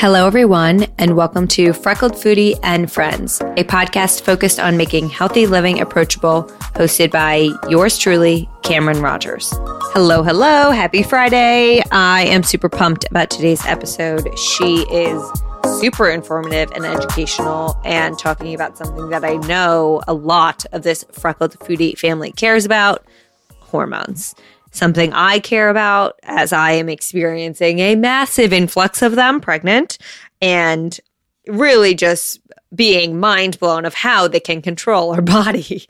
Hello, everyone, and welcome to Freckled Foodie and Friends, a podcast focused on making healthy living approachable, hosted by yours truly, Cameron Rogers. Hello, hello, happy Friday. I am super pumped about today's episode. She is super informative and educational and talking about something that I know a lot of this Freckled Foodie family cares about hormones something I care about as I am experiencing a massive influx of them pregnant and really just being mind blown of how they can control our body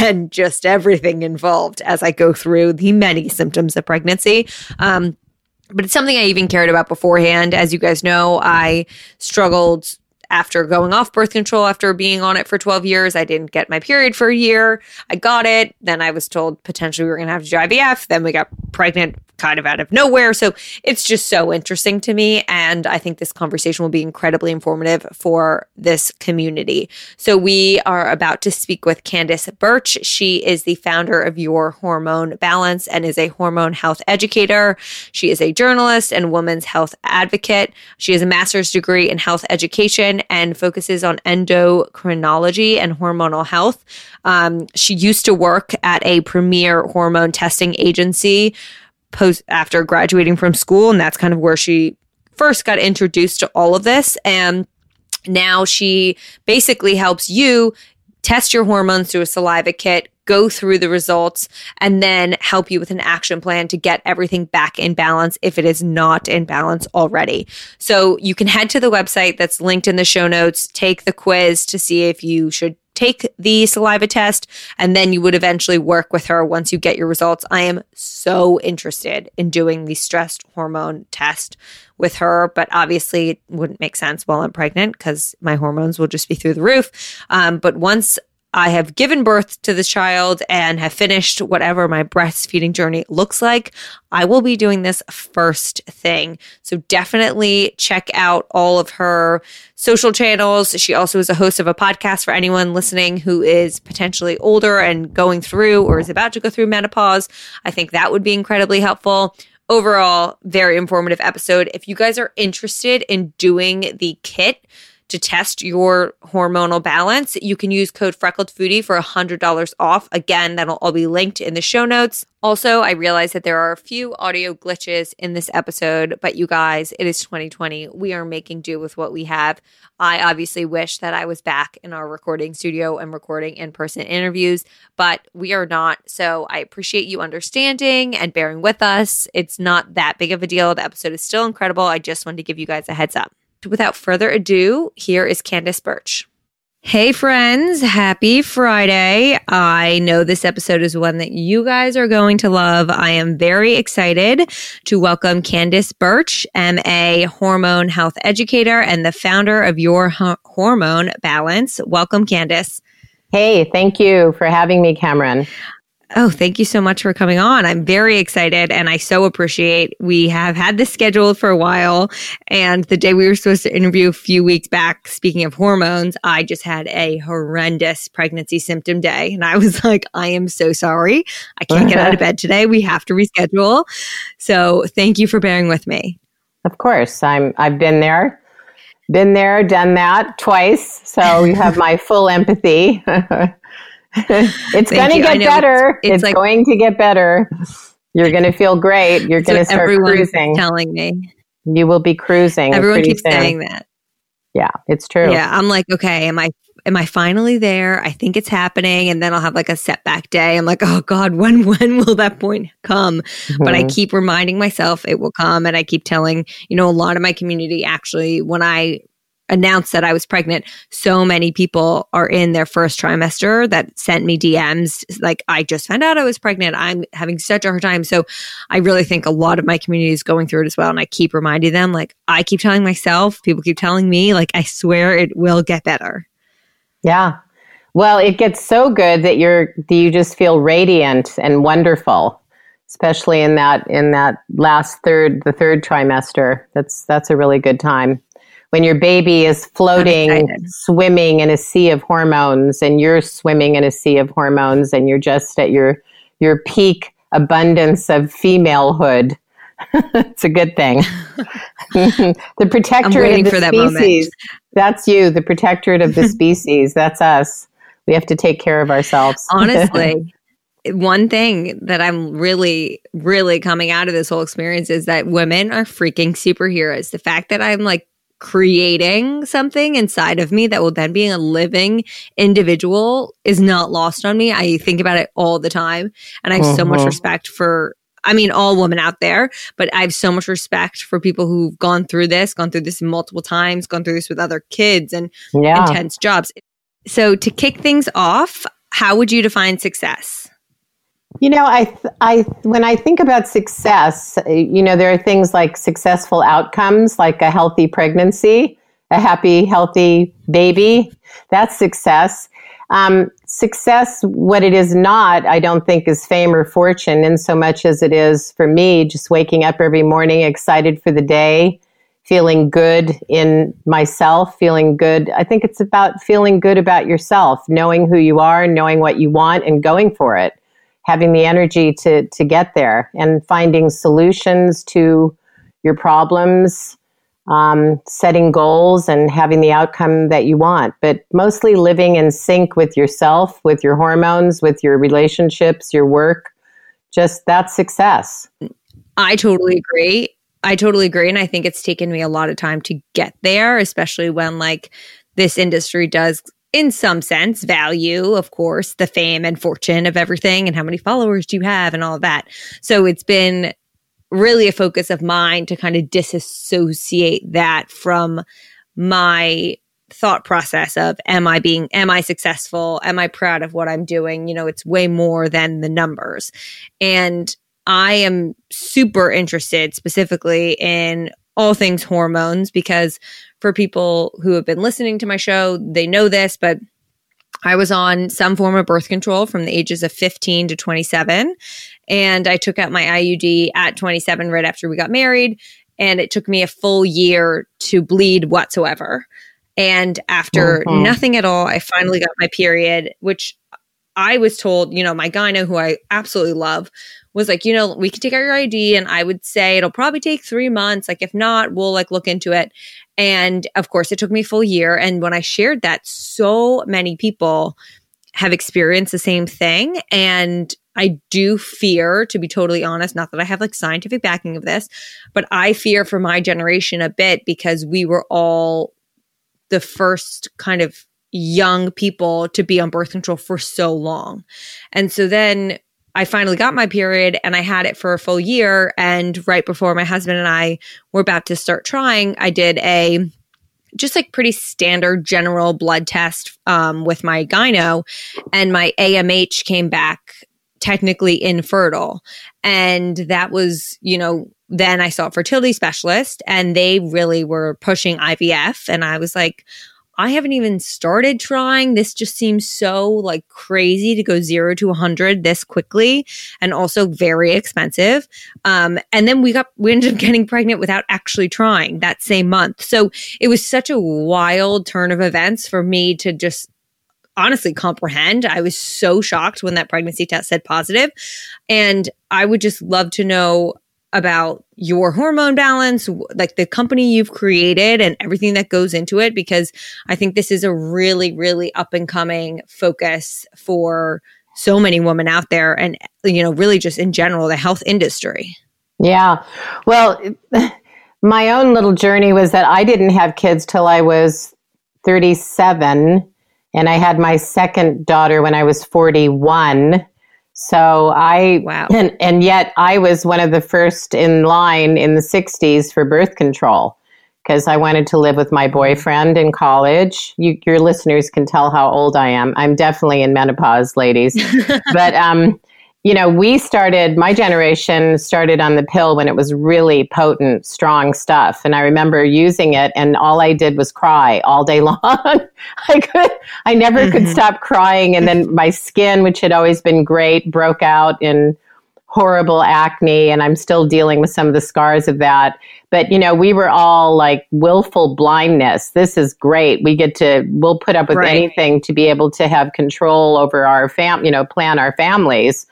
and just everything involved as I go through the many symptoms of pregnancy. Um, but it's something I even cared about beforehand. As you guys know, I struggled after going off birth control after being on it for 12 years. I didn't get my period for a year. I got it. Then I was told potentially we were going to have to do IVF. Then we got pregnant kind of out of nowhere. So it's just so interesting to me. And I think this conversation will be incredibly informative for this community. So we are about to speak with Candace Burch. She is the founder of Your Hormone Balance and is a hormone health educator. She is a journalist and women's health advocate. She has a master's degree in health education and focuses on endocrinology and hormonal health. Um, she used to work at a premier hormone testing agency post after graduating from school and that's kind of where she first got introduced to all of this and now she basically helps you test your hormones through a saliva kit go through the results and then help you with an action plan to get everything back in balance if it is not in balance already. So you can head to the website that's linked in the show notes, take the quiz to see if you should take the saliva test and then you would eventually work with her once you get your results. I am so interested in doing the stress hormone test with her, but obviously it wouldn't make sense while I'm pregnant because my hormones will just be through the roof. Um, but once I have given birth to this child and have finished whatever my breastfeeding journey looks like, I will be doing this first thing. So definitely check out all of her social channels. She also is a host of a podcast for anyone listening who is potentially older and going through or is about to go through menopause. I think that would be incredibly helpful overall very informative episode if you guys are interested in doing the kit to test your hormonal balance, you can use code Freckled Foodie for $100 off. Again, that'll all be linked in the show notes. Also, I realize that there are a few audio glitches in this episode, but you guys, it is 2020. We are making do with what we have. I obviously wish that I was back in our recording studio and recording in person interviews, but we are not. So I appreciate you understanding and bearing with us. It's not that big of a deal. The episode is still incredible. I just wanted to give you guys a heads up. Without further ado, here is Candace Burch. Hey, friends, happy Friday. I know this episode is one that you guys are going to love. I am very excited to welcome Candace Burch, MA hormone health educator and the founder of Your Hormone Balance. Welcome, Candace. Hey, thank you for having me, Cameron. Oh, thank you so much for coming on. I'm very excited and I so appreciate we have had this scheduled for a while. And the day we were supposed to interview a few weeks back, speaking of hormones, I just had a horrendous pregnancy symptom day. And I was like, I am so sorry. I can't get out of bed today. We have to reschedule. So thank you for bearing with me. Of course. I'm I've been there. Been there, done that twice. So you have my full empathy. it's going to get better. It's, it's, it's like, going to get better. You're going to feel great. You're going to start cruising. Telling me you will be cruising. Everyone keeps soon. saying that. Yeah, it's true. Yeah, I'm like, okay, am I am I finally there? I think it's happening. And then I'll have like a setback day. I'm like, oh God, when, when will that point come? Mm-hmm. But I mm-hmm. keep reminding myself it will come. And I keep telling, you know, a lot of my community actually, when I announced that I was pregnant, so many people are in their first trimester that sent me DMs like, I just found out I was pregnant. I'm having such a hard time. So I really think a lot of my community is going through it as well. And I keep reminding them, like, I keep telling myself, people keep telling me, like, I swear it will get better. Yeah. Well, it gets so good that you're, you just feel radiant and wonderful especially in that in that last third the third trimester that's that's a really good time when your baby is floating, swimming in a sea of hormones, and you're swimming in a sea of hormones, and you're just at your your peak abundance of femalehood. it's a good thing. the protectorate of the that species. Moment. That's you, the protectorate of the species. That's us. We have to take care of ourselves. Honestly, one thing that I'm really, really coming out of this whole experience is that women are freaking superheroes. The fact that I'm like creating something inside of me that will then be a living individual is not lost on me. I think about it all the time. And I have uh-huh. so much uh-huh. respect for, I mean, all women out there, but I have so much respect for people who've gone through this, gone through this multiple times, gone through this with other kids and yeah. intense jobs. So to kick things off, how would you define success? You know, I, I, when I think about success, you know, there are things like successful outcomes, like a healthy pregnancy, a happy, healthy baby. That's success. Um, success, what it is not, I don't think is fame or fortune in so much as it is for me, just waking up every morning excited for the day, feeling good in myself, feeling good. I think it's about feeling good about yourself, knowing who you are, knowing what you want, and going for it having the energy to to get there and finding solutions to your problems um, setting goals and having the outcome that you want but mostly living in sync with yourself with your hormones with your relationships your work. Just that's success. I totally agree. I totally agree and i think it's taken me a lot of time to get there especially when like this industry does in some sense, value, of course, the fame and fortune of everything and how many followers do you have and all that. So it's been really a focus of mine to kind of disassociate that from my thought process of am I being am I successful? Am I proud of what I'm doing? You know, it's way more than the numbers. And I am super interested specifically in all things hormones because for people who have been listening to my show, they know this, but I was on some form of birth control from the ages of 15 to 27. And I took out my IUD at 27 right after we got married. And it took me a full year to bleed whatsoever. And after mm-hmm. nothing at all, I finally got my period, which I was told, you know, my gyno, who I absolutely love, was like, you know, we can take out your ID and I would say it'll probably take three months. Like, if not, we'll like look into it. And of course, it took me a full year. And when I shared that, so many people have experienced the same thing. And I do fear, to be totally honest, not that I have like scientific backing of this, but I fear for my generation a bit because we were all the first kind of young people to be on birth control for so long. And so then I finally got my period and I had it for a full year. And right before my husband and I were about to start trying, I did a just like pretty standard general blood test um, with my gyno, and my AMH came back technically infertile. And that was, you know, then I saw a fertility specialist and they really were pushing IVF. And I was like, I haven't even started trying. This just seems so like crazy to go zero to 100 this quickly and also very expensive. Um, and then we got, we ended up getting pregnant without actually trying that same month. So it was such a wild turn of events for me to just honestly comprehend. I was so shocked when that pregnancy test said positive. And I would just love to know about your hormone balance, like the company you've created and everything that goes into it, because I think this is a really, really up and coming focus for so many women out there and, you know, really just in general, the health industry. Yeah. Well, my own little journey was that I didn't have kids till I was 37 And I had my second daughter when I was 41. So I, wow. and, and yet I was one of the first in line in the 60s for birth control because I wanted to live with my boyfriend in college. You, your listeners can tell how old I am. I'm definitely in menopause, ladies. but um, you know, we started, my generation started on the pill when it was really potent, strong stuff. And I remember using it and all I did was cry all day long. I could, I never mm-hmm. could stop crying. And then my skin, which had always been great, broke out in horrible acne. And I'm still dealing with some of the scars of that. But, you know, we were all like willful blindness. This is great. We get to, we'll put up with right. anything to be able to have control over our fam, you know, plan our families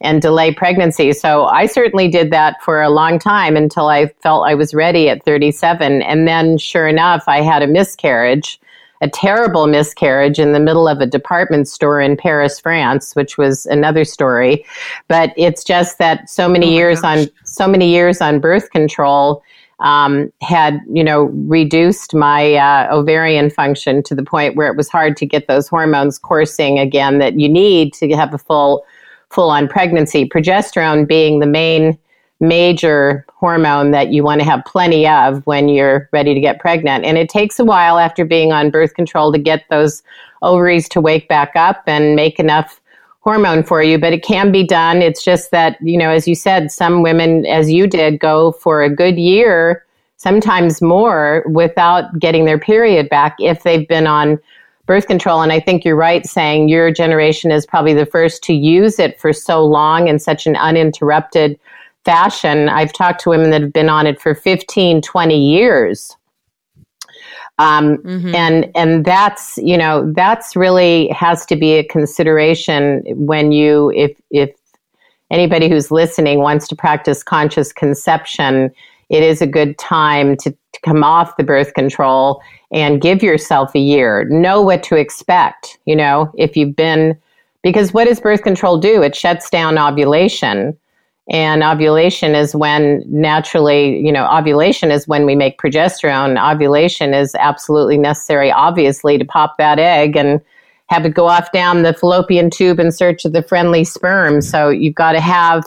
and delay pregnancy. So I certainly did that for a long time until I felt I was ready at 37. And then, sure enough, I had a miscarriage, a terrible miscarriage in the middle of a department store in Paris, France, which was another story. But it's just that so many oh years gosh. on so many years on birth control. Um, had you know reduced my uh, ovarian function to the point where it was hard to get those hormones coursing again that you need to have a full full on pregnancy, progesterone being the main major hormone that you want to have plenty of when you're ready to get pregnant. And it takes a while after being on birth control to get those ovaries to wake back up and make enough hormone for you, but it can be done. It's just that, you know, as you said, some women, as you did, go for a good year, sometimes more, without getting their period back if they've been on birth control. And I think you're right saying your generation is probably the first to use it for so long in such an uninterrupted fashion. I've talked to women that have been on it for 15, 20 years. Um, mm-hmm. and and that's you know that's really has to be a consideration when you if if anybody who's listening wants to practice conscious conception it is a good time to, to come off the birth control and give yourself a year. Know what to expect. You know, if you've been, because what does birth control do? It shuts down ovulation. And ovulation is when naturally, you know, ovulation is when we make progesterone. Ovulation is absolutely necessary, obviously, to pop that egg and have it go off down the fallopian tube in search of the friendly sperm. So you've got to have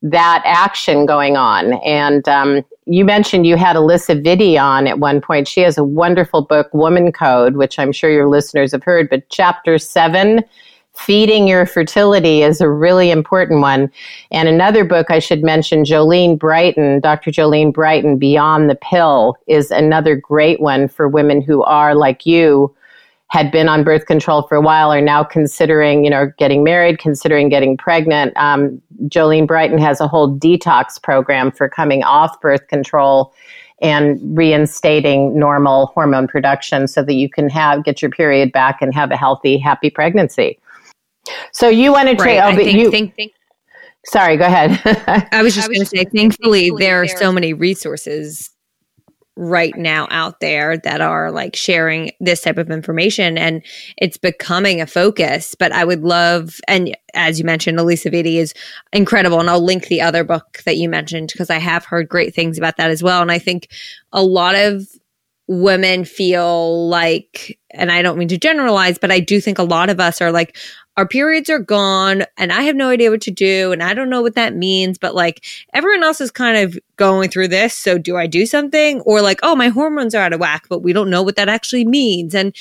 that action going on. And um, you mentioned you had Alisa Vitti on at one point. She has a wonderful book, Woman Code, which I'm sure your listeners have heard, but chapter seven, Feeding Your Fertility, is a really important one. And another book I should mention, Jolene Brighten, Dr. Jolene Brighten, Beyond the Pill, is another great one for women who are like you had been on birth control for a while are now considering, you know, getting married, considering getting pregnant. Um, Jolene Brighten has a whole detox program for coming off birth control and reinstating normal hormone production so that you can have get your period back and have a healthy, happy pregnancy. So you want to right. oh, think, you, think, think, Sorry, go ahead. I was just going to say, thankfully, there are so many resources right now out there that are like sharing this type of information and it's becoming a focus but i would love and as you mentioned alisa vitti is incredible and i'll link the other book that you mentioned because i have heard great things about that as well and i think a lot of women feel like and i don't mean to generalize but i do think a lot of us are like our periods are gone and I have no idea what to do and I don't know what that means, but like everyone else is kind of going through this. So do I do something? Or like, oh, my hormones are out of whack, but we don't know what that actually means. And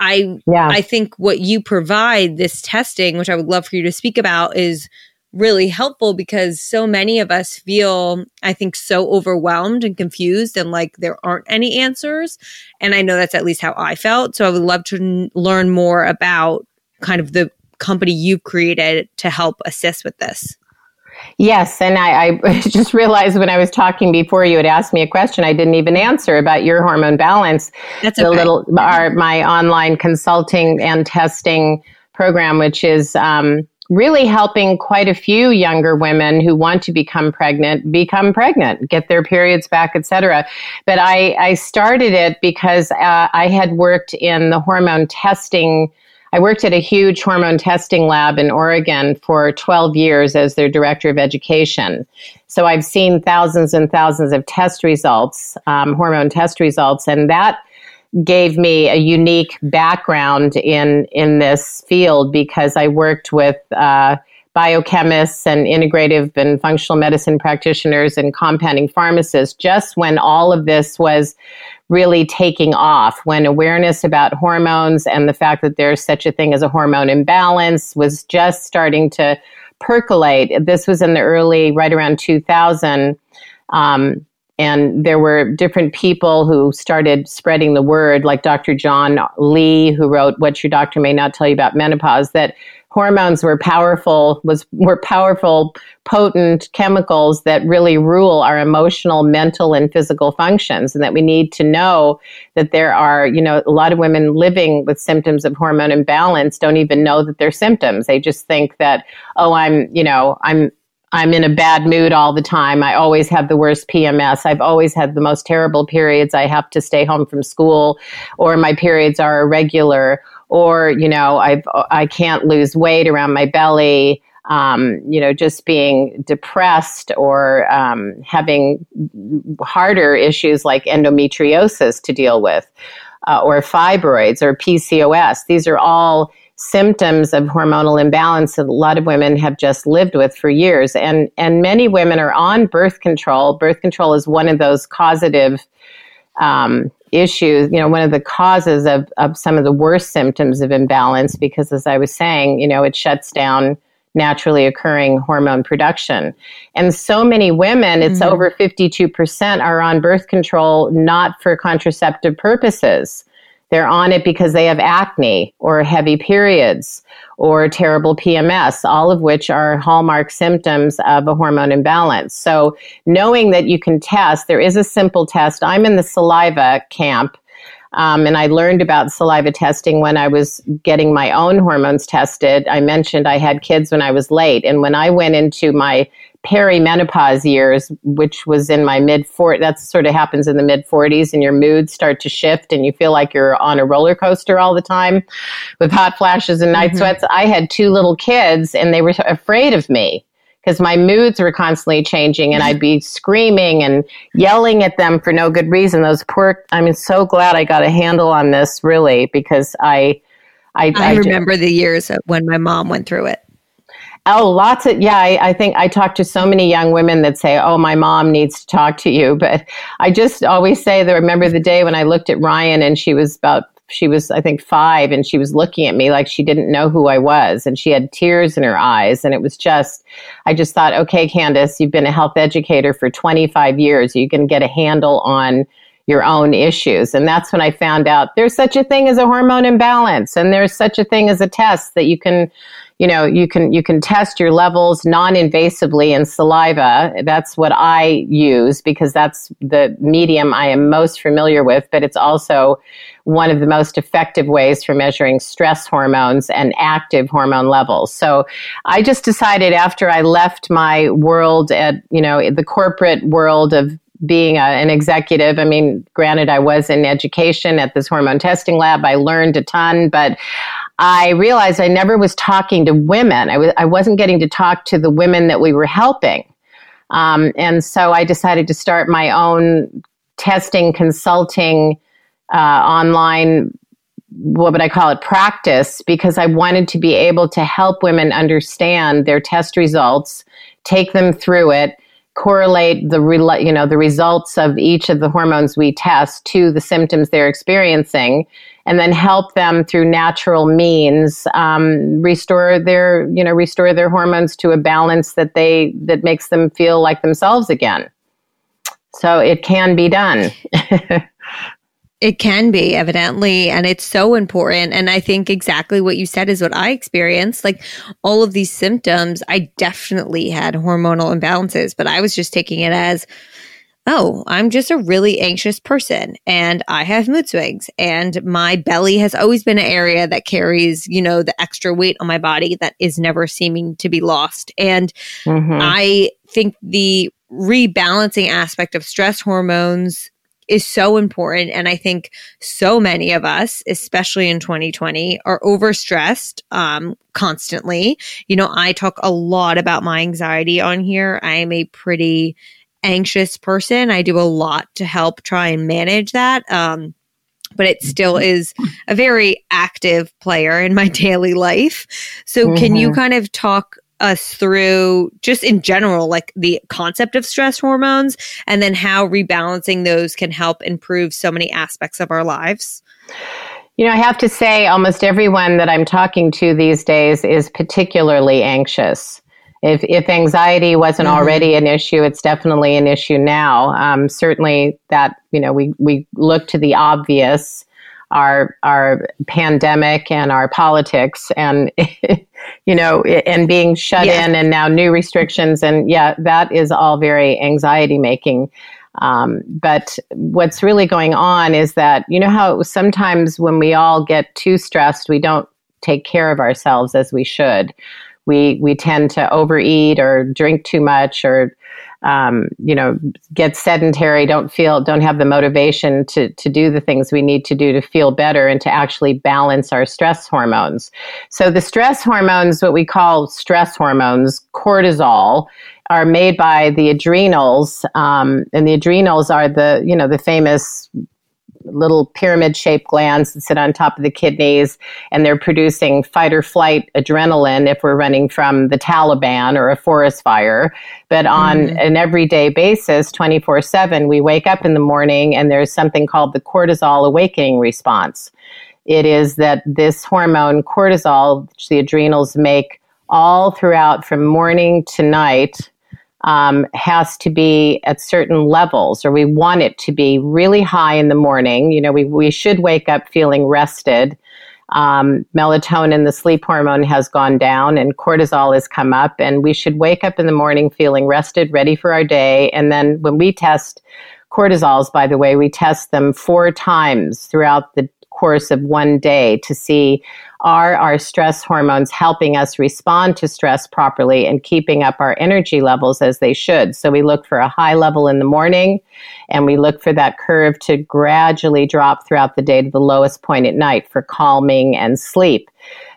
I yeah. I think what you provide this testing, which I would love for you to speak about, is really helpful because so many of us feel, I think, so overwhelmed and confused and like there aren't any answers. And I know that's at least how I felt. So I would love to n- learn more about kind of the company you've created to help assist with this. Yes, and I, I, just realized when I was talking before you had asked me a question I didn't even answer about your hormone balance. That's okay. the little our my online consulting and testing program, which is um, really helping quite a few younger women who want to become pregnant become pregnant, get their periods back, etc. But I, I started it because uh, I had worked in the hormone testing I worked at a huge hormone testing lab in Oregon for 12 years as their director of education. So I've seen thousands and thousands of test results, um, hormone test results, and that gave me a unique background in in this field because I worked with uh, biochemists and integrative and functional medicine practitioners and compounding pharmacists just when all of this was really taking off when awareness about hormones and the fact that there's such a thing as a hormone imbalance was just starting to percolate. This was in the early right around 2000 um, and there were different people who started spreading the word like dr john lee who wrote what your doctor may not tell you about menopause that hormones were powerful was were powerful potent chemicals that really rule our emotional mental and physical functions and that we need to know that there are you know a lot of women living with symptoms of hormone imbalance don't even know that they're symptoms they just think that oh i'm you know i'm I'm in a bad mood all the time. I always have the worst PMS. I've always had the most terrible periods. I have to stay home from school, or my periods are irregular, or you know I've I can't lose weight around my belly. Um, you know, just being depressed or um, having harder issues like endometriosis to deal with, uh, or fibroids or PCOS. These are all symptoms of hormonal imbalance that a lot of women have just lived with for years. And, and many women are on birth control. Birth control is one of those causative um, issues, you know, one of the causes of, of some of the worst symptoms of imbalance, because as I was saying, you know, it shuts down naturally occurring hormone production. And so many women, it's mm-hmm. over 52%, are on birth control not for contraceptive purposes. They're on it because they have acne or heavy periods or terrible PMS, all of which are hallmark symptoms of a hormone imbalance. So knowing that you can test, there is a simple test. I'm in the saliva camp. Um, and I learned about saliva testing when I was getting my own hormones tested. I mentioned I had kids when I was late. And when I went into my perimenopause years, which was in my mid 40s, that sort of happens in the mid 40s, and your moods start to shift and you feel like you're on a roller coaster all the time with hot flashes and night mm-hmm. sweats. I had two little kids and they were afraid of me because my moods were constantly changing and I'd be screaming and yelling at them for no good reason. Those poor, I mean, so glad I got a handle on this really because I, I, I, I remember the years when my mom went through it. Oh, lots of, yeah. I, I, think I talk to so many young women that say, oh, my mom needs to talk to you. But I just always say that I remember the day when I looked at Ryan and she was about, she was, I think, five and she was looking at me like she didn't know who I was and she had tears in her eyes. And it was just, I just thought, okay, Candace, you've been a health educator for 25 years. You can get a handle on your own issues. And that's when I found out there's such a thing as a hormone imbalance and there's such a thing as a test that you can you know you can you can test your levels non-invasively in saliva that's what i use because that's the medium i am most familiar with but it's also one of the most effective ways for measuring stress hormones and active hormone levels so i just decided after i left my world at you know the corporate world of being a, an executive, I mean, granted, I was in education at this hormone testing lab. I learned a ton, but I realized I never was talking to women. I w- I wasn't getting to talk to the women that we were helping. Um, and so I decided to start my own testing, consulting, uh, online, what would I call it, practice, because I wanted to be able to help women understand their test results, take them through it, correlate the re- you know the results of each of the hormones we test to the symptoms they're experiencing and then help them through natural means um, restore their you know restore their hormones to a balance that they that makes them feel like themselves again. So it can be done It can be, evidently. And it's so important. And I think exactly what you said is what I experienced. Like all of these symptoms, I definitely had hormonal imbalances, but I was just taking it as, oh, I'm just a really anxious person and I have mood swings. And my belly has always been an area that carries, you know, the extra weight on my body that is never seeming to be lost. And mm-hmm. I think the rebalancing aspect of stress hormones is so important. And I think so many of us, especially in 2020, are overstressed um, constantly. You know, I talk a lot about my anxiety on here. I am a pretty anxious person. I do a lot to help try and manage that. Um, but it still is a very active player in my daily life. So, mm-hmm. can you mm-hmm. kind of talk us through just in general, like the concept of stress hormones and then how rebalancing those can help improve so many aspects of our lives? You know, I have to say, almost everyone that I'm talking to these days is particularly anxious. If, if anxiety wasn't mm-hmm. already an issue, it's definitely an issue now. Um, certainly, that you know, we we look to the obvious, our our pandemic and our politics, and you know, and being shut yeah. in, and now new restrictions, and yeah, that is all very anxiety making. Um, but what's really going on is that you know how sometimes when we all get too stressed, we don't take care of ourselves as we should we we tend to overeat or drink too much or um, you know get sedentary don't feel don't have the motivation to to do the things we need to do to feel better and to actually balance our stress hormones. So the stress hormones what we call stress hormones cortisol are made by the adrenals um, and the adrenals are the you know the famous little pyramid shaped glands that sit on top of the kidneys, and they're producing fight or flight adrenaline if we're running from the Taliban or a forest fire. But on mm-hmm. an everyday basis, 24 7, we wake up in the morning and there's something called the cortisol awakening response. It is that this hormone, cortisol, which the adrenals make all throughout from morning to night, um, has to be at certain levels, or we want it to be really high in the morning. You know, we, we should wake up feeling rested. Um, melatonin, the sleep hormone, has gone down and cortisol has come up, and we should wake up in the morning feeling rested, ready for our day. And then when we test cortisols, by the way, we test them four times throughout the course of one day to see are our stress hormones helping us respond to stress properly and keeping up our energy levels as they should. So we look for a high level in the morning and we look for that curve to gradually drop throughout the day to the lowest point at night for calming and sleep.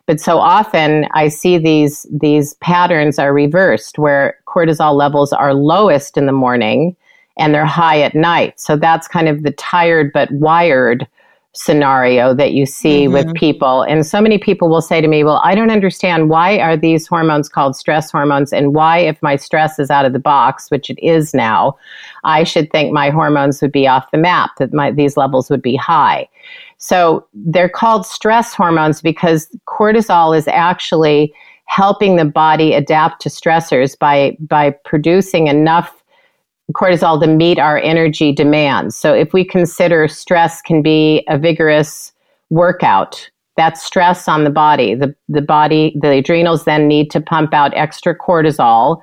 But so often I see these, these patterns are reversed where cortisol levels are lowest in the morning and they're high at night. So that's kind of the tired but wired scenario that you see mm-hmm. with people. And so many people will say to me, Well, I don't understand why are these hormones called stress hormones and why, if my stress is out of the box, which it is now, I should think my hormones would be off the map, that my, these levels would be high. So they're called stress hormones because cortisol is actually helping the body adapt to stressors by by producing enough cortisol to meet our energy demands. So if we consider stress can be a vigorous workout, that's stress on the body. The, the body, the adrenals then need to pump out extra cortisol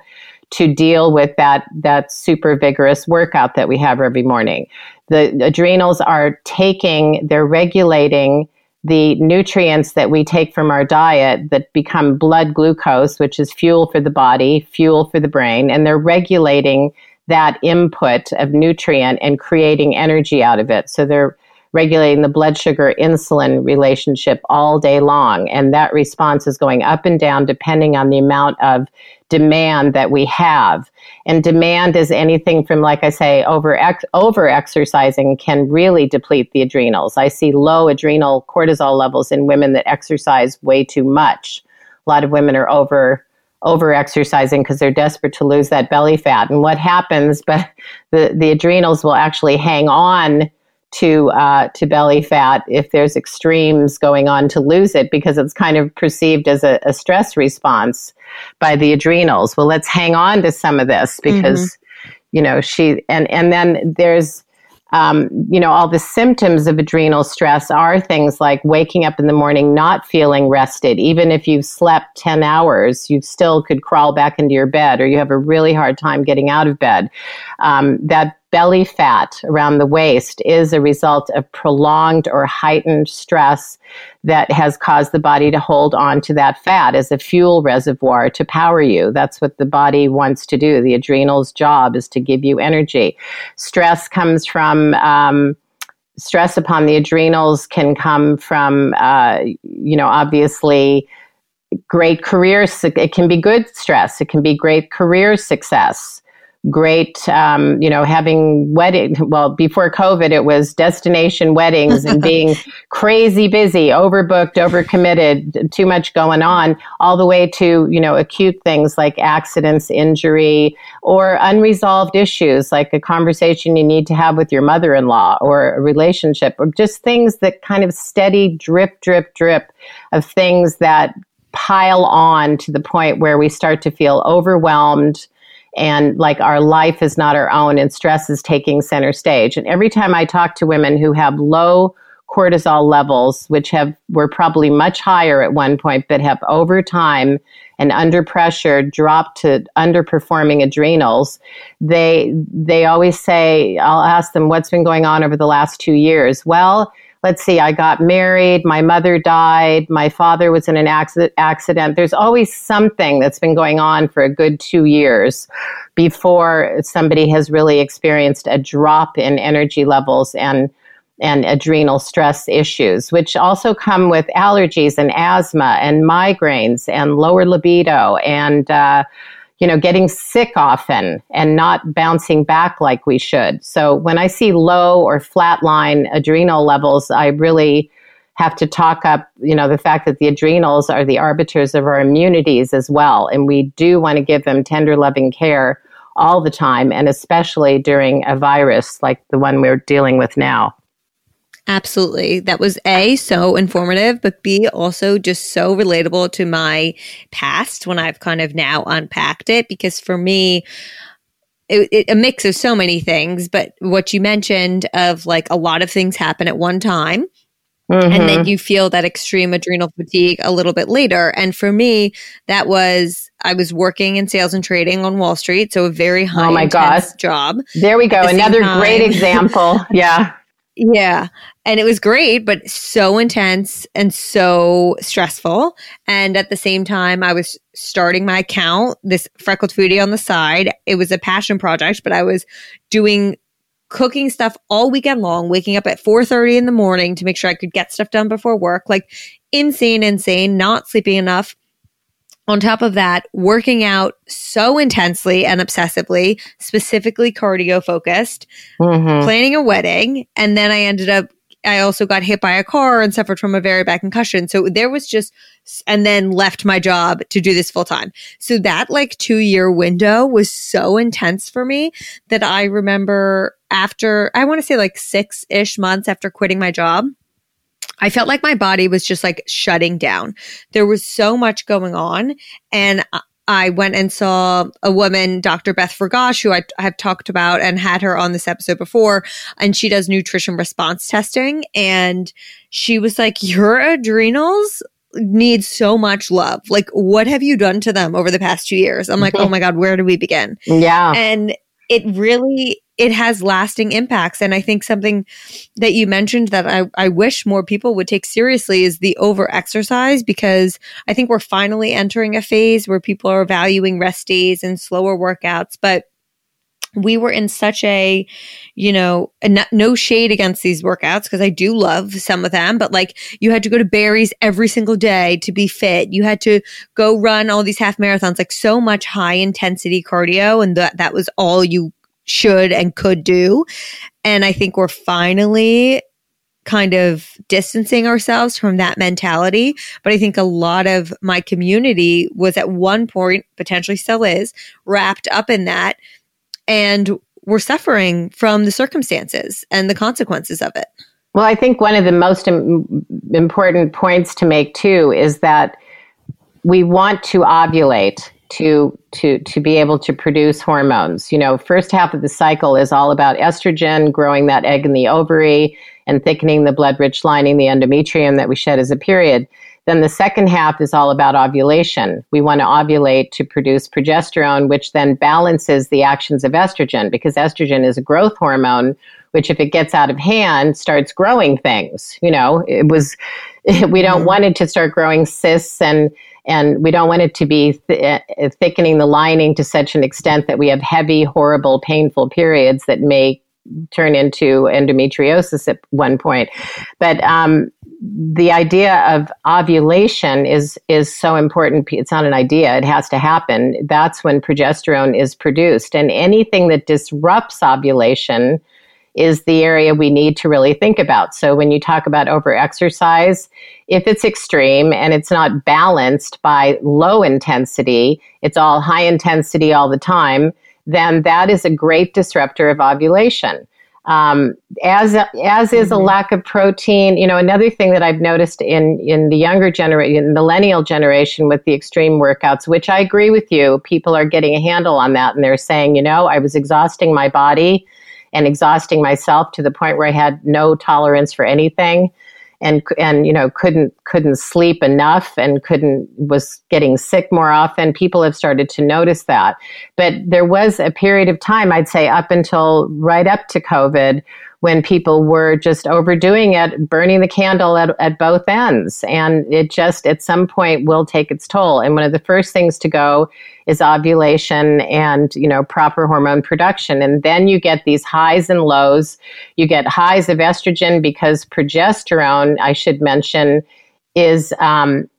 to deal with that, that super vigorous workout that we have every morning. The adrenals are taking, they're regulating the nutrients that we take from our diet that become blood glucose, which is fuel for the body, fuel for the brain, and they're regulating that input of nutrient and creating energy out of it. So they're regulating the blood sugar insulin relationship all day long. And that response is going up and down depending on the amount of demand that we have. And demand is anything from, like I say, over, ex- over exercising can really deplete the adrenals. I see low adrenal cortisol levels in women that exercise way too much. A lot of women are over over exercising because they're desperate to lose that belly fat. And what happens, but the, the adrenals will actually hang on to uh, to belly fat if there's extremes going on to lose it because it's kind of perceived as a, a stress response by the adrenals. Well, let's hang on to some of this because mm-hmm. you know she and and then there's um, you know, all the symptoms of adrenal stress are things like waking up in the morning not feeling rested. Even if you've slept 10 hours, you still could crawl back into your bed or you have a really hard time getting out of bed. Um, that belly fat around the waist is a result of prolonged or heightened stress that has caused the body to hold on to that fat as a fuel reservoir to power you. That's what the body wants to do. The adrenal's job is to give you energy. Stress comes from, um, stress upon the adrenals can come from, uh, you know, obviously great career. It can be good stress. It can be great career success great, um, you know, having wedding. Well, before COVID, it was destination weddings and being crazy busy, overbooked, overcommitted, too much going on, all the way to, you know, acute things like accidents, injury, or unresolved issues like a conversation you need to have with your mother in law or a relationship, or just things that kind of steady drip, drip, drip of things that pile on to the point where we start to feel overwhelmed and like our life is not our own and stress is taking center stage. And every time I talk to women who have low cortisol levels, which have were probably much higher at one point, but have over time and under pressure dropped to underperforming adrenals, they they always say, I'll ask them what's been going on over the last two years. Well, let's see, I got married, my mother died, my father was in an accident. There's always something that's been going on for a good two years before somebody has really experienced a drop in energy levels and and adrenal stress issues, which also come with allergies and asthma and migraines and lower libido and uh, you know, getting sick often and not bouncing back like we should. So when I see low or flatline adrenal levels, I really have to talk up, you know, the fact that the adrenals are the arbiters of our immunities as well. And we do want to give them tender, loving care all the time, and especially during a virus like the one we're dealing with now. Absolutely. That was A, so informative, but B, also just so relatable to my past when I've kind of now unpacked it. Because for me, it, it, a mix of so many things, but what you mentioned of like a lot of things happen at one time. Mm-hmm. And then mm-hmm. you feel that extreme adrenal fatigue a little bit later. And for me, that was I was working in sales and trading on Wall Street, so a very high oh my gosh. job. There we go, another great example. yeah, yeah. And it was great, but so intense and so stressful. And at the same time, I was starting my account, this freckled foodie on the side. It was a passion project, but I was doing cooking stuff all weekend long, waking up at 4:30 in the morning to make sure I could get stuff done before work. Like insane, insane, not sleeping enough on top of that, working out so intensely and obsessively, specifically cardio focused, mm-hmm. planning a wedding. And then I ended up, I also got hit by a car and suffered from a very bad concussion. So there was just, and then left my job to do this full time. So that like two year window was so intense for me that I remember after, I want to say like six ish months after quitting my job. I felt like my body was just like shutting down. There was so much going on. And I went and saw a woman, Dr. Beth Fergosh, who I have talked about and had her on this episode before. And she does nutrition response testing. And she was like, Your adrenals need so much love. Like, what have you done to them over the past two years? I'm like, oh my God, where do we begin? Yeah. And it really it has lasting impacts. And I think something that you mentioned that I, I wish more people would take seriously is the over exercise because I think we're finally entering a phase where people are valuing rest days and slower workouts. But we were in such a, you know, no shade against these workouts because I do love some of them, but like you had to go to Barry's every single day to be fit. You had to go run all these half marathons, like so much high intensity cardio. And that, that was all you should and could do. And I think we're finally kind of distancing ourselves from that mentality. But I think a lot of my community was at one point, potentially still is, wrapped up in that. And we're suffering from the circumstances and the consequences of it. Well, I think one of the most Im- important points to make too is that we want to ovulate to to to be able to produce hormones. You know, first half of the cycle is all about estrogen, growing that egg in the ovary and thickening the blood-rich lining, the endometrium that we shed as a period. Then the second half is all about ovulation. We want to ovulate to produce progesterone, which then balances the actions of estrogen because estrogen is a growth hormone, which if it gets out of hand starts growing things. You know, it was, we don't mm-hmm. want it to start growing cysts and and we don't want it to be th- uh, thickening the lining to such an extent that we have heavy, horrible, painful periods that may turn into endometriosis at one point. But um, the idea of ovulation is is so important. It's not an idea; it has to happen. That's when progesterone is produced, and anything that disrupts ovulation is the area we need to really think about. So when you talk about overexercise, if it's extreme and it's not balanced by low intensity, it's all high intensity all the time, then that is a great disruptor of ovulation. Um, as as is a mm-hmm. lack of protein. You know, another thing that I've noticed in in the younger generation, millennial generation, with the extreme workouts, which I agree with you, people are getting a handle on that, and they're saying, you know, I was exhausting my body and exhausting myself to the point where I had no tolerance for anything and and you know couldn't couldn't sleep enough and couldn't was getting sick more often. People have started to notice that. But there was a period of time i'd say up until right up to covid when people were just overdoing it, burning the candle at, at both ends. And it just at some point will take its toll. And one of the first things to go is ovulation and, you know, proper hormone production. And then you get these highs and lows. You get highs of estrogen because progesterone, I should mention, is um,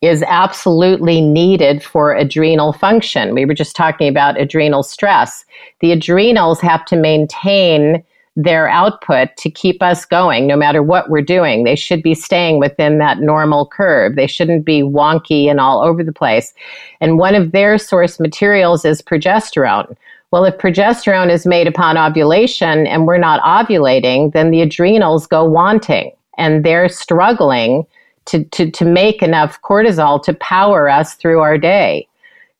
is absolutely needed for adrenal function. We were just talking about adrenal stress. The adrenals have to maintain their output to keep us going no matter what we're doing. They should be staying within that normal curve. They shouldn't be wonky and all over the place. And one of their source materials is progesterone. Well, if progesterone is made upon ovulation and we're not ovulating, then the adrenals go wanting and they're struggling to, to, to make enough cortisol to power us through our day.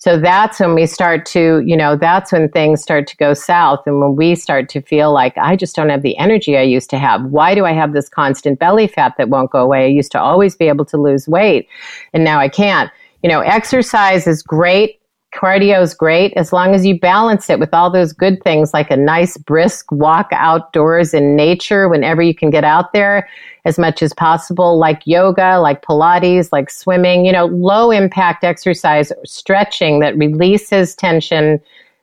So that's when we start to, you know, that's when things start to go south. And when we start to feel like, I just don't have the energy I used to have. Why do I have this constant belly fat that won't go away? I used to always be able to lose weight and now I can't. You know, exercise is great cardio is great as long as you balance it with all those good things like a nice brisk walk outdoors in nature whenever you can get out there as much as possible, like yoga, like Pilates, like swimming, you know, low impact exercise, stretching that releases tension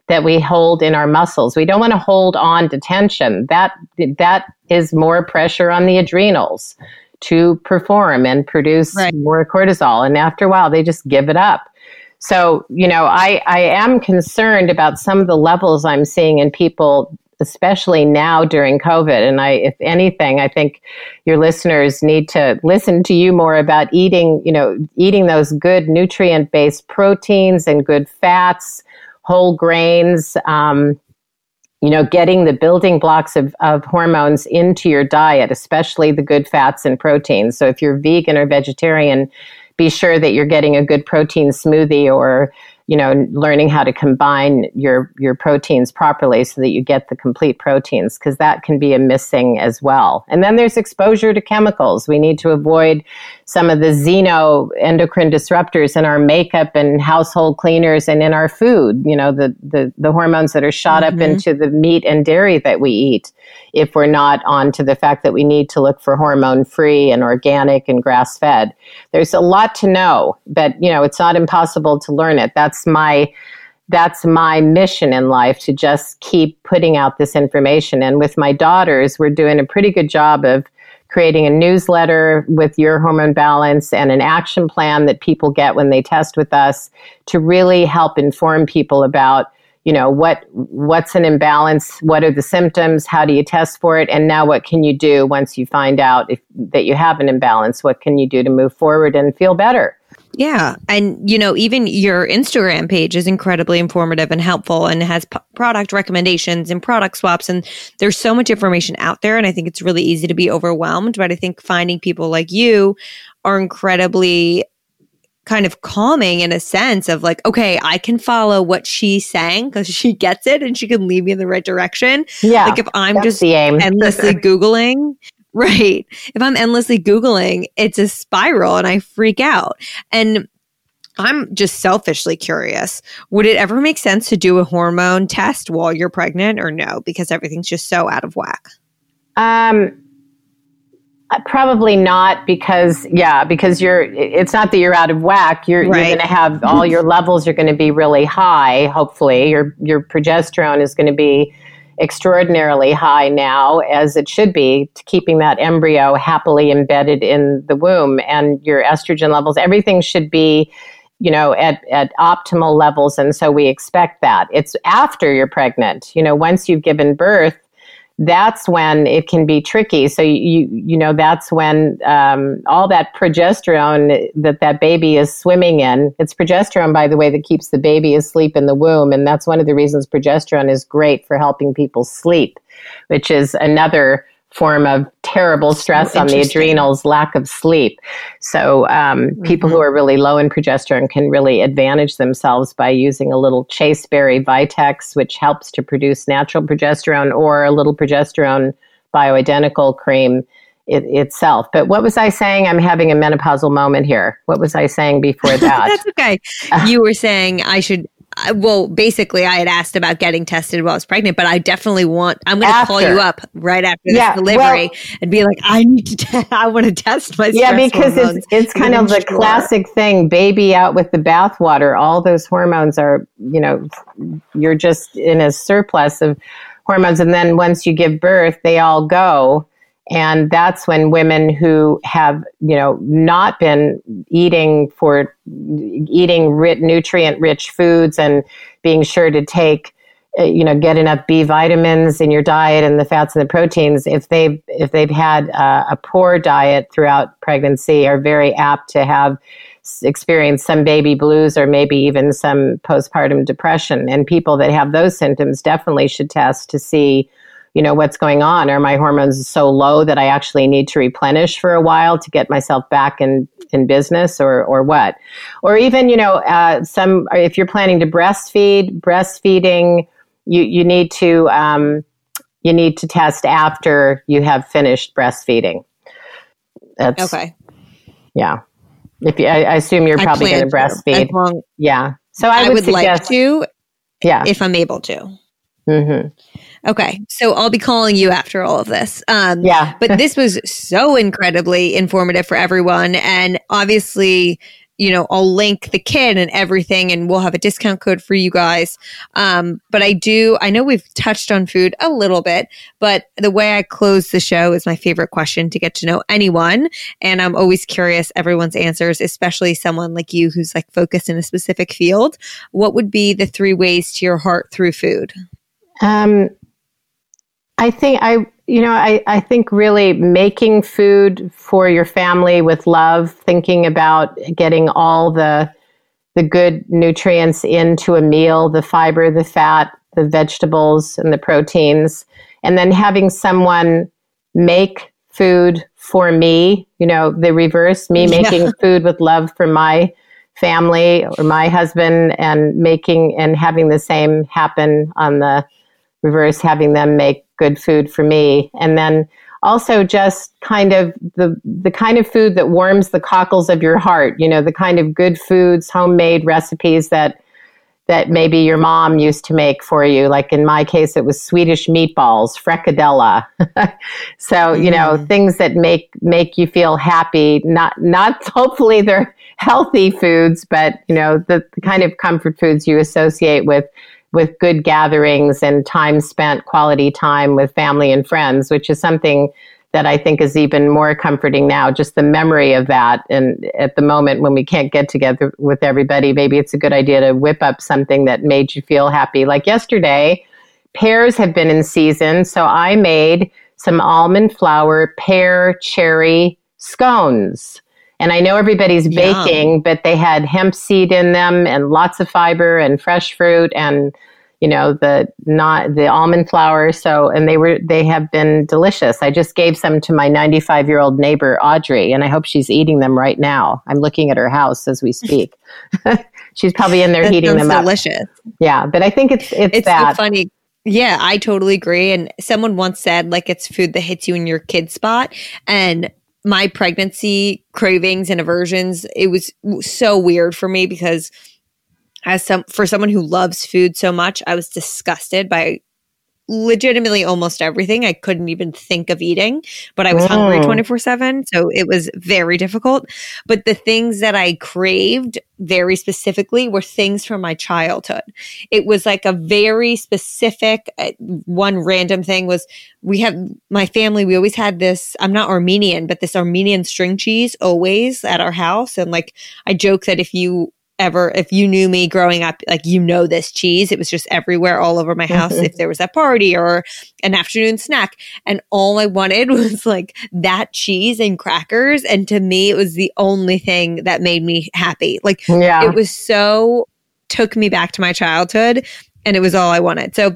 that we hold in our muscles. We don't want to hold on to tension. That that is more pressure on the adrenals to perform and produce right. more cortisol. And after a while, they just give it up. So, you know, I, I am concerned about some of the levels I'm seeing in people especially now during COVID. And I, if anything, I think your listeners need to listen to you more about eating, you know, eating those good nutrient based proteins and good fats, whole grains, um, you know, getting the building blocks of, of hormones into your diet, especially the good fats and proteins. So if you're vegan or vegetarian, be sure that you're getting a good protein smoothie or you know, learning how to combine your your proteins properly so that you get the complete proteins because that can be a missing as well. And then there's exposure to chemicals. We need to avoid some of the xenoendocrine disruptors in our makeup and household cleaners and in our food. You know, the the, the hormones that are shot mm-hmm. up into the meat and dairy that we eat. If we're not on to the fact that we need to look for hormone free and organic and grass fed, there's a lot to know, but you know, it's not impossible to learn it. That's my that's my mission in life to just keep putting out this information. And with my daughters, we're doing a pretty good job of creating a newsletter with your hormone balance and an action plan that people get when they test with us to really help inform people about you know what what's an imbalance what are the symptoms how do you test for it and now what can you do once you find out if, that you have an imbalance what can you do to move forward and feel better yeah. And, you know, even your Instagram page is incredibly informative and helpful and has p- product recommendations and product swaps. And there's so much information out there. And I think it's really easy to be overwhelmed. But I think finding people like you are incredibly kind of calming in a sense of like, okay, I can follow what she's saying because she gets it and she can lead me in the right direction. Yeah. Like if I'm just endlessly Googling Right. If I'm endlessly Googling, it's a spiral and I freak out. And I'm just selfishly curious. Would it ever make sense to do a hormone test while you're pregnant or no? Because everything's just so out of whack. Um, Uh, probably not because yeah because you're it's not that you're out of whack you're, right. you're going to have all your levels are going to be really high hopefully your your progesterone is going to be extraordinarily high now, as it should be, keeping that embryo happily embedded in the womb. And your estrogen levels, everything should be you know at, at optimal levels and so we expect that it's after you're pregnant you know once you've given birth that's when it can be tricky. So you you know that's when um, all that progesterone that that baby is swimming in it's progesterone by the way that keeps the baby asleep in the womb. And that's one of the reasons progesterone is great for helping people sleep which is another form of terrible stress on the adrenals, lack of sleep. So, um, mm-hmm. people who are really low in progesterone can really advantage themselves by using a little chasteberry vitex, which helps to produce natural progesterone, or a little progesterone bioidentical cream it, itself. But what was I saying? I'm having a menopausal moment here. What was I saying before that? That's okay. you were saying I should well, basically, I had asked about getting tested while I was pregnant, but I definitely want. I'm going to call you up right after yeah, delivery well, and be like, I need to. I want to test my. Yeah, because it's it's kind of the sure. classic thing: baby out with the bathwater. All those hormones are, you know, you're just in a surplus of hormones, and then once you give birth, they all go. And that's when women who have, you know, not been eating for eating rich, nutrient rich foods and being sure to take, uh, you know, get enough B vitamins in your diet and the fats and the proteins, if they've, if they've had uh, a poor diet throughout pregnancy, are very apt to have experienced some baby blues or maybe even some postpartum depression. And people that have those symptoms definitely should test to see you know what's going on? Are my hormones so low that i actually need to replenish for a while to get myself back in in business or or what? Or even you know uh, some if you're planning to breastfeed breastfeeding you you need to um, you need to test after you have finished breastfeeding. That's okay. Yeah. If you, I, I assume you're probably going to. Breastfeed. long, yeah. So i would, would suggest, like to yeah. if i'm able to. Mm-hmm. Okay. So I'll be calling you after all of this. Um, yeah. but this was so incredibly informative for everyone. And obviously, you know, I'll link the kit and everything, and we'll have a discount code for you guys. Um, but I do, I know we've touched on food a little bit, but the way I close the show is my favorite question to get to know anyone. And I'm always curious everyone's answers, especially someone like you who's like focused in a specific field. What would be the three ways to your heart through food? Um, I think I, you know, I, I think really making food for your family with love, thinking about getting all the the good nutrients into a meal, the fiber, the fat, the vegetables, and the proteins, and then having someone make food for me, you know, the reverse, me making food with love for my family or my husband and making and having the same happen on the reverse having them make good food for me. And then also just kind of the the kind of food that warms the cockles of your heart you know the kind of good foods homemade recipes that that maybe your mom used to make for you. Like in my case it was swedish meatballs frikadella so you know mm. things that make make you feel happy. Not not hopefully they're healthy foods but you know the, the kind of comfort foods you associate with with good gatherings and time spent, quality time with family and friends, which is something that I think is even more comforting now, just the memory of that. And at the moment when we can't get together with everybody, maybe it's a good idea to whip up something that made you feel happy. Like yesterday, pears have been in season, so I made some almond flour pear cherry scones. And I know everybody's baking, Yum. but they had hemp seed in them and lots of fiber and fresh fruit and you know the not the almond flour so and they were they have been delicious i just gave some to my 95 year old neighbor audrey and i hope she's eating them right now i'm looking at her house as we speak she's probably in there that heating them delicious. up delicious yeah but i think it's it's, it's that funny yeah, I totally agree. And someone once said, like, it's food that hits you in your kid spot. And my pregnancy cravings and aversions, it was so weird for me because as some for someone who loves food so much, I was disgusted by legitimately almost everything. I couldn't even think of eating, but I was mm. hungry 24 7. So it was very difficult. But the things that I craved very specifically were things from my childhood. It was like a very specific, uh, one random thing was we have my family, we always had this, I'm not Armenian, but this Armenian string cheese always at our house. And like I joke that if you ever if you knew me growing up like you know this cheese. It was just everywhere all over my house mm-hmm. if there was a party or an afternoon snack. And all i wanted was like that cheese and crackers. And to me it was the only thing that made me happy. Like yeah. it was so took me back to my childhood and it was all i wanted. So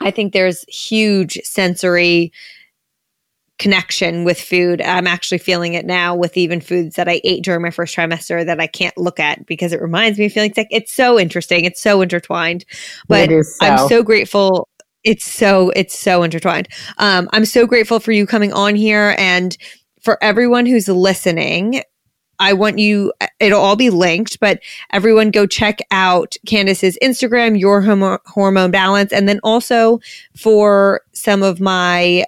i think there's huge sensory connection with food. I'm actually feeling it now with even foods that I ate during my first trimester that I can't look at because it reminds me of feeling sick. It's so interesting. It's so intertwined. But so. I'm so grateful. It's so it's so intertwined. Um, I'm so grateful for you coming on here and for everyone who's listening. I want you, it'll all be linked, but everyone go check out Candace's Instagram, Your Hormone Balance. And then also for some of my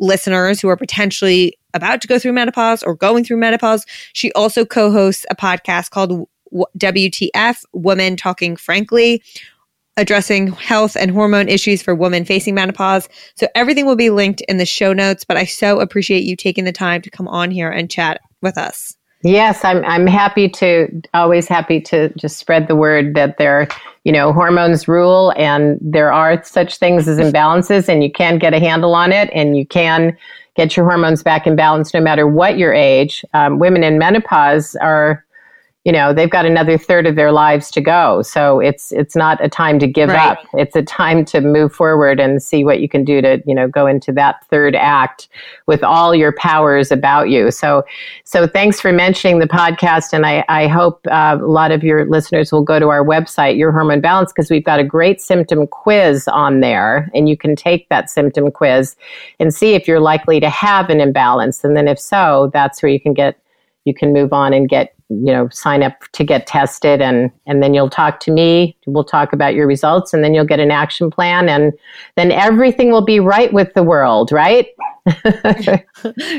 listeners who are potentially about to go through menopause or going through menopause. She also co hosts a podcast called WTF Women Talking Frankly, addressing health and hormone issues for women facing menopause. So everything will be linked in the show notes, but I so appreciate you taking the time to come on here and chat with us. Yes, I'm I'm happy to always happy to just spread the word that there, you know, hormones rule and there are such things as imbalances and you can get a handle on it and you can get your hormones back in balance no matter what your age. Um, women in menopause are you know they've got another third of their lives to go. So it's it's not a time to give right. up. It's a time to move forward and see what you can do to you know go into that third act with all your powers about you. So so thanks for mentioning the podcast and i i hope uh, a lot of your listeners will go to our website your hormone balance because we've got a great symptom quiz on there and you can take that symptom quiz and see if you're likely to have an imbalance. And then if so that's where you can get you can move on and get you know sign up to get tested and and then you'll talk to me. We'll talk about your results and then you'll get an action plan and then everything will be right with the world right?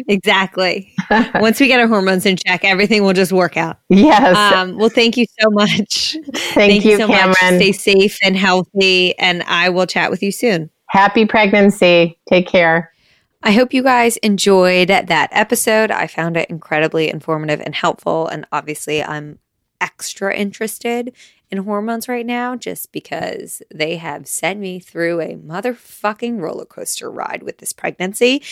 Exactly. Once we get our hormones in check everything will just work out. Yes. Um, well thank you so much. Thank, thank you, you so cameron. Much. stay safe and healthy and i will chat with you soon. Happy pregnancy. Take care I hope you guys enjoyed that episode. I found it incredibly informative and helpful. And obviously, I'm extra interested in hormones right now just because they have sent me through a motherfucking roller coaster ride with this pregnancy.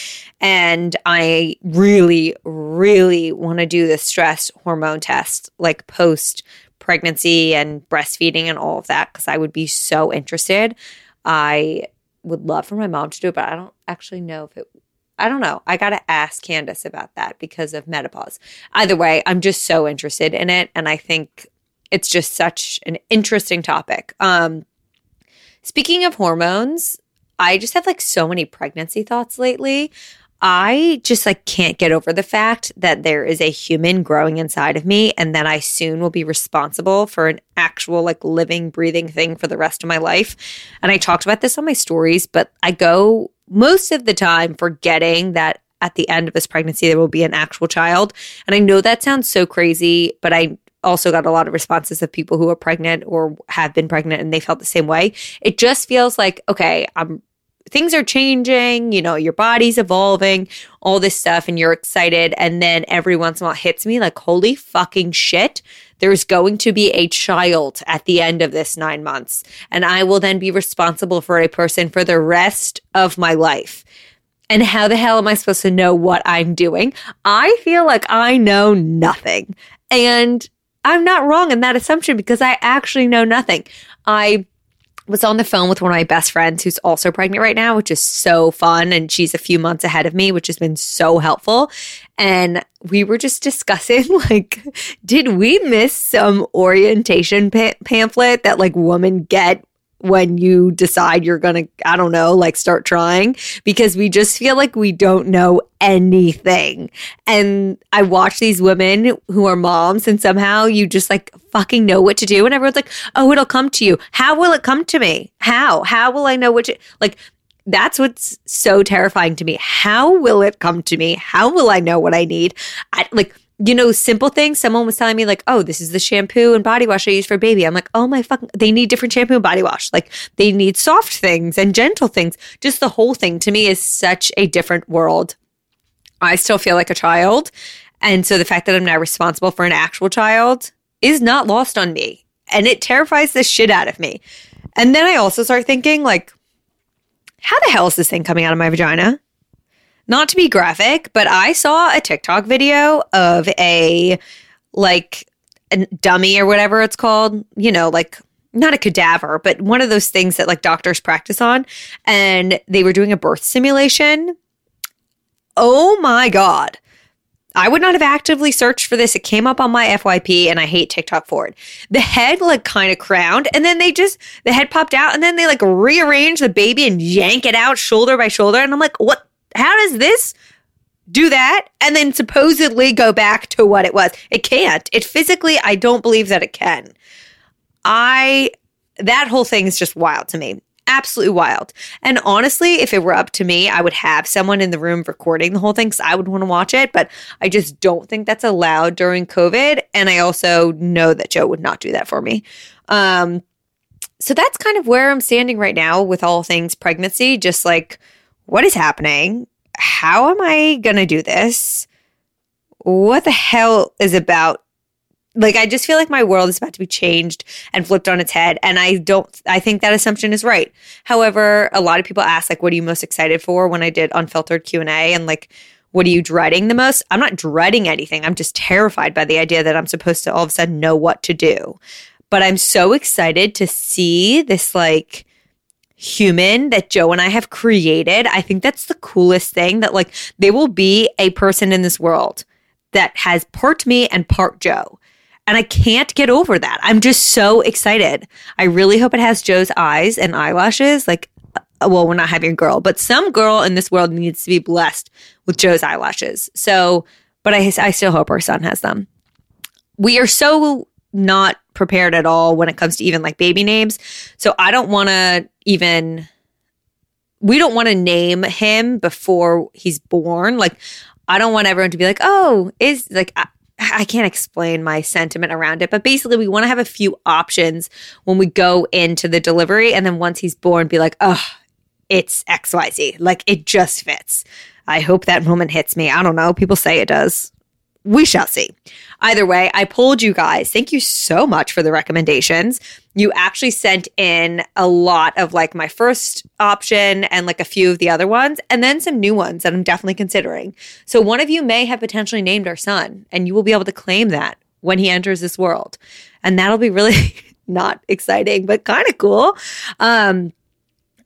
And I really, really want to do the stress hormone test like post pregnancy and breastfeeding and all of that because I would be so interested. I would love for my mom to do it, but I don't actually know if it I don't know. I got to ask Candace about that because of menopause. Either way, I'm just so interested in it. And I think it's just such an interesting topic. Um, speaking of hormones, I just have like so many pregnancy thoughts lately. I just like can't get over the fact that there is a human growing inside of me and that I soon will be responsible for an actual like living breathing thing for the rest of my life. And I talked about this on my stories, but I go most of the time forgetting that at the end of this pregnancy there will be an actual child. And I know that sounds so crazy, but I also got a lot of responses of people who are pregnant or have been pregnant and they felt the same way. It just feels like, okay, I'm things are changing, you know, your body's evolving, all this stuff, and you're excited. And then every once in a while hits me like, holy fucking shit, there's going to be a child at the end of this nine months. And I will then be responsible for a person for the rest of my life. And how the hell am I supposed to know what I'm doing? I feel like I know nothing. And I'm not wrong in that assumption because I actually know nothing. I was on the phone with one of my best friends who's also pregnant right now, which is so fun. And she's a few months ahead of me, which has been so helpful. And we were just discussing, like, did we miss some orientation pa- pamphlet that like women get when you decide you're going to, I don't know, like start trying because we just feel like we don't know anything. And I watch these women who are moms and somehow you just like fucking know what to do. And everyone's like, oh, it'll come to you. How will it come to me? How? How will I know what to, like, that's what's so terrifying to me. How will it come to me? How will I know what I need? I, like, you know, simple things. Someone was telling me, like, oh, this is the shampoo and body wash I use for baby. I'm like, oh my fucking, they need different shampoo and body wash. Like, they need soft things and gentle things. Just the whole thing to me is such a different world. I still feel like a child. And so the fact that I'm now responsible for an actual child is not lost on me. And it terrifies the shit out of me. And then I also start thinking, like, how the hell is this thing coming out of my vagina? Not to be graphic, but I saw a TikTok video of a like a dummy or whatever it's called, you know, like not a cadaver, but one of those things that like doctors practice on. And they were doing a birth simulation. Oh my God. I would not have actively searched for this. It came up on my FYP and I hate TikTok for it. The head like kind of crowned and then they just, the head popped out and then they like rearrange the baby and yank it out shoulder by shoulder. And I'm like, what? How does this do that and then supposedly go back to what it was? It can't. It physically, I don't believe that it can. I, that whole thing is just wild to me. Absolutely wild. And honestly, if it were up to me, I would have someone in the room recording the whole thing because I would want to watch it. But I just don't think that's allowed during COVID. And I also know that Joe would not do that for me. Um, so that's kind of where I'm standing right now with all things pregnancy, just like, what is happening? How am I going to do this? What the hell is about like I just feel like my world is about to be changed and flipped on its head and I don't I think that assumption is right. However, a lot of people ask like what are you most excited for when I did unfiltered Q&A and like what are you dreading the most? I'm not dreading anything. I'm just terrified by the idea that I'm supposed to all of a sudden know what to do. But I'm so excited to see this like human that Joe and I have created. I think that's the coolest thing that like there will be a person in this world that has part me and part Joe. And I can't get over that. I'm just so excited. I really hope it has Joe's eyes and eyelashes. Like, uh, well, we're not having a girl, but some girl in this world needs to be blessed with Joe's eyelashes. So, but I, I still hope our son has them. We are so not prepared at all when it comes to even like baby names. So I don't want to even we don't want to name him before he's born. Like I don't want everyone to be like, "Oh, is like I, I can't explain my sentiment around it, but basically we want to have a few options when we go into the delivery and then once he's born be like, "Oh, it's XYZ." Like it just fits. I hope that moment hits me. I don't know. People say it does we shall see. Either way, I pulled you guys. Thank you so much for the recommendations. You actually sent in a lot of like my first option and like a few of the other ones, and then some new ones that I'm definitely considering. So one of you may have potentially named our son, and you will be able to claim that when he enters this world. And that'll be really not exciting, but kind of cool. Um,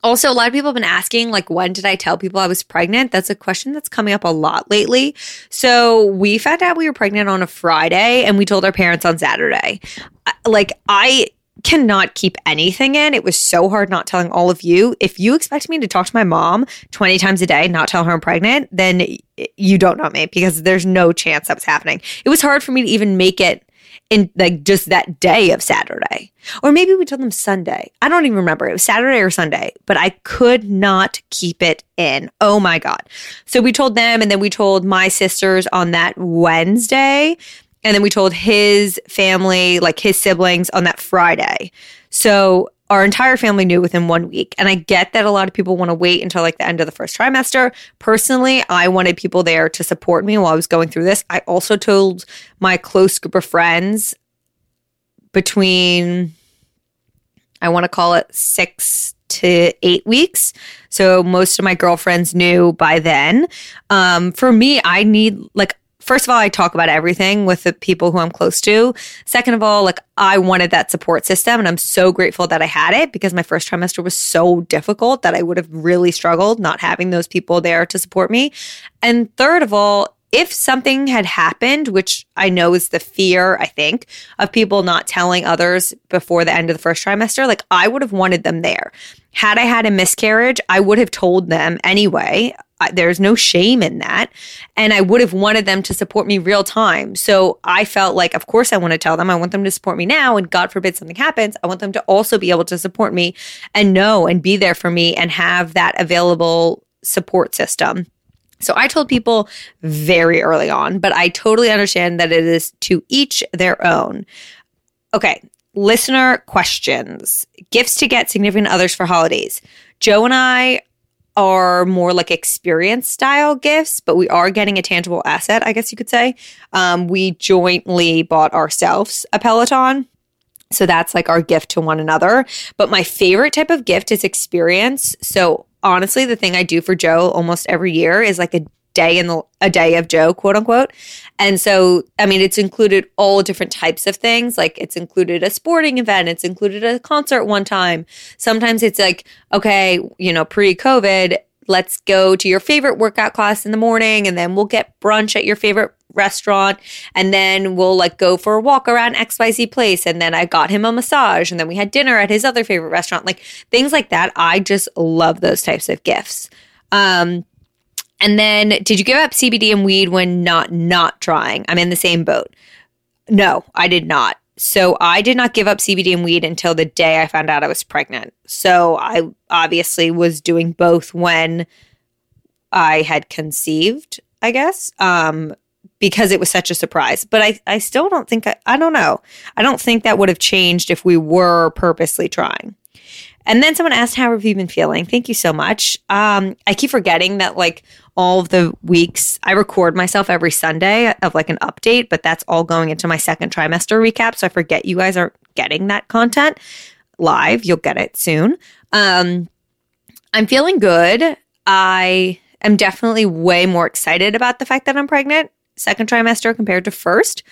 also, a lot of people have been asking, like, when did I tell people I was pregnant? That's a question that's coming up a lot lately. So, we found out we were pregnant on a Friday and we told our parents on Saturday. Uh, like, I cannot keep anything in. It was so hard not telling all of you. If you expect me to talk to my mom 20 times a day, not tell her I'm pregnant, then you don't know me because there's no chance that was happening. It was hard for me to even make it in like just that day of Saturday. Or maybe we told them Sunday. I don't even remember. It was Saturday or Sunday, but I could not keep it in. Oh my God. So we told them, and then we told my sisters on that Wednesday. And then we told his family, like his siblings, on that Friday. So our entire family knew within one week. And I get that a lot of people want to wait until like the end of the first trimester. Personally, I wanted people there to support me while I was going through this. I also told my close group of friends between, I want to call it six to eight weeks. So most of my girlfriends knew by then. Um, for me, I need like first of all, I talk about everything with the people who I'm close to. Second of all, like I wanted that support system and I'm so grateful that I had it because my first trimester was so difficult that I would have really struggled not having those people there to support me. And third of all, if something had happened, which I know is the fear, I think, of people not telling others before the end of the first trimester, like I would have wanted them there. Had I had a miscarriage, I would have told them anyway. There's no shame in that. And I would have wanted them to support me real time. So I felt like, of course, I want to tell them. I want them to support me now. And God forbid something happens, I want them to also be able to support me and know and be there for me and have that available support system. So I told people very early on, but I totally understand that it is to each their own. Okay, listener questions gifts to get significant others for holidays. Joe and I are more like experience style gifts, but we are getting a tangible asset, I guess you could say. Um, we jointly bought ourselves a Peloton. So that's like our gift to one another. But my favorite type of gift is experience. So honestly, the thing I do for Joe almost every year is like a day in the a day of Joe, quote unquote. And so, I mean, it's included all different types of things. Like it's included a sporting event, it's included a concert one time. Sometimes it's like, okay, you know, pre-COVID, let's go to your favorite workout class in the morning and then we'll get brunch at your favorite restaurant and then we'll like go for a walk around XYZ place. And then I got him a massage and then we had dinner at his other favorite restaurant. Like things like that. I just love those types of gifts. Um and then did you give up CBD and weed when not not trying I'm in the same boat. No I did not. So I did not give up CBD and weed until the day I found out I was pregnant. So I obviously was doing both when I had conceived I guess. Um because it was such a surprise. But I, I still don't think, I, I don't know. I don't think that would have changed if we were purposely trying. And then someone asked, How have you been feeling? Thank you so much. Um, I keep forgetting that, like, all of the weeks I record myself every Sunday of like an update, but that's all going into my second trimester recap. So I forget you guys are getting that content live. You'll get it soon. Um, I'm feeling good. I am definitely way more excited about the fact that I'm pregnant second trimester compared to first.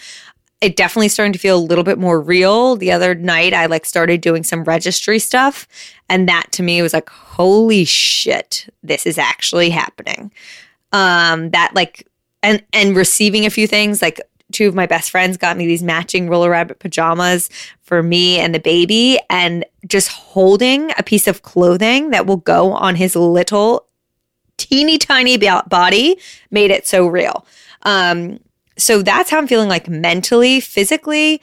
It definitely starting to feel a little bit more real. The other night I like started doing some registry stuff and that to me was like holy shit, this is actually happening. Um that like and and receiving a few things like two of my best friends got me these matching roller rabbit pajamas for me and the baby and just holding a piece of clothing that will go on his little teeny tiny body made it so real. Um, so that's how I'm feeling like mentally, physically.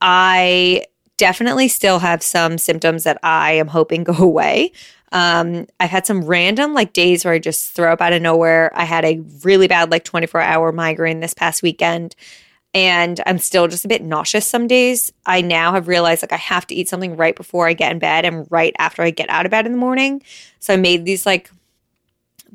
I definitely still have some symptoms that I am hoping go away. Um, I've had some random like days where I just throw up out of nowhere. I had a really bad like 24 hour migraine this past weekend and I'm still just a bit nauseous some days. I now have realized like I have to eat something right before I get in bed and right after I get out of bed in the morning. So I made these like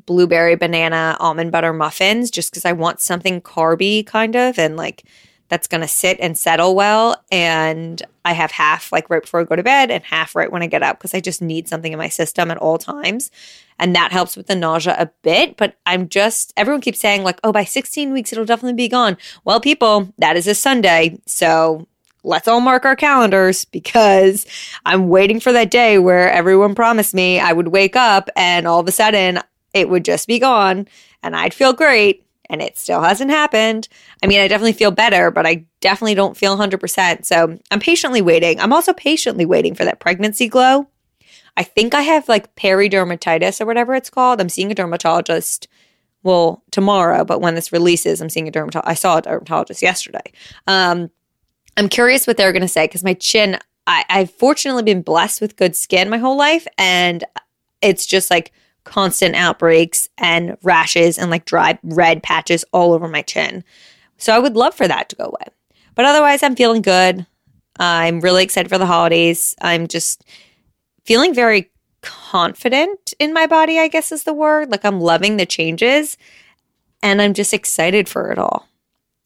blueberry banana almond butter muffins just because I want something carby kind of and like that's going to sit and settle well. And I have half like right before I go to bed and half right when I get up because I just need something in my system at all times. And that helps with the nausea a bit. But I'm just, everyone keeps saying, like, oh, by 16 weeks, it'll definitely be gone. Well, people, that is a Sunday. So let's all mark our calendars because I'm waiting for that day where everyone promised me I would wake up and all of a sudden it would just be gone and I'd feel great. And it still hasn't happened. I mean, I definitely feel better, but I definitely don't feel 100%. So I'm patiently waiting. I'm also patiently waiting for that pregnancy glow. I think I have like peridermatitis or whatever it's called. I'm seeing a dermatologist well tomorrow, but when this releases, I'm seeing a dermatologist. I saw a dermatologist yesterday. Um, I'm curious what they're going to say because my chin, I, I've fortunately been blessed with good skin my whole life. And it's just like constant outbreaks and rashes and like dry red patches all over my chin. So I would love for that to go away. But otherwise, I'm feeling good. I'm really excited for the holidays. I'm just feeling very confident in my body, I guess is the word. Like I'm loving the changes and I'm just excited for it all.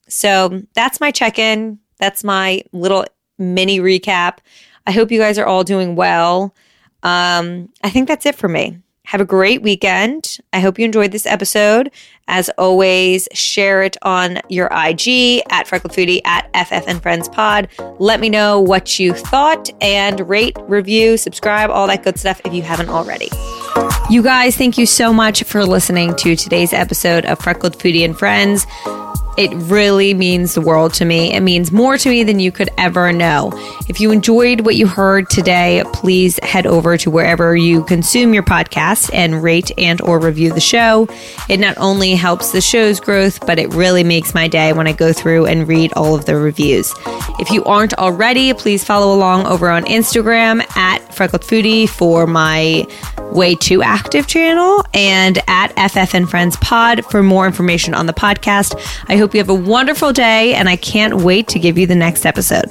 So that's my check in. That's my little mini recap. I hope you guys are all doing well. Um, I think that's it for me. Have a great weekend. I hope you enjoyed this episode. As always, share it on your IG at Freckled Foodie at FF and Friends Pod. Let me know what you thought and rate, review, subscribe, all that good stuff if you haven't already. You guys, thank you so much for listening to today's episode of Freckled Foodie and Friends. It really means the world to me. It means more to me than you could ever know. If you enjoyed what you heard today, please head over to wherever you consume your podcast and rate and or review the show. It not only helps the show's growth, but it really makes my day when I go through and read all of the reviews. If you aren't already, please follow along over on Instagram at Freckled Foodie for my way to too active channel and at FF and Friends Pod for more information on the podcast. I hope you have a wonderful day and I can't wait to give you the next episode.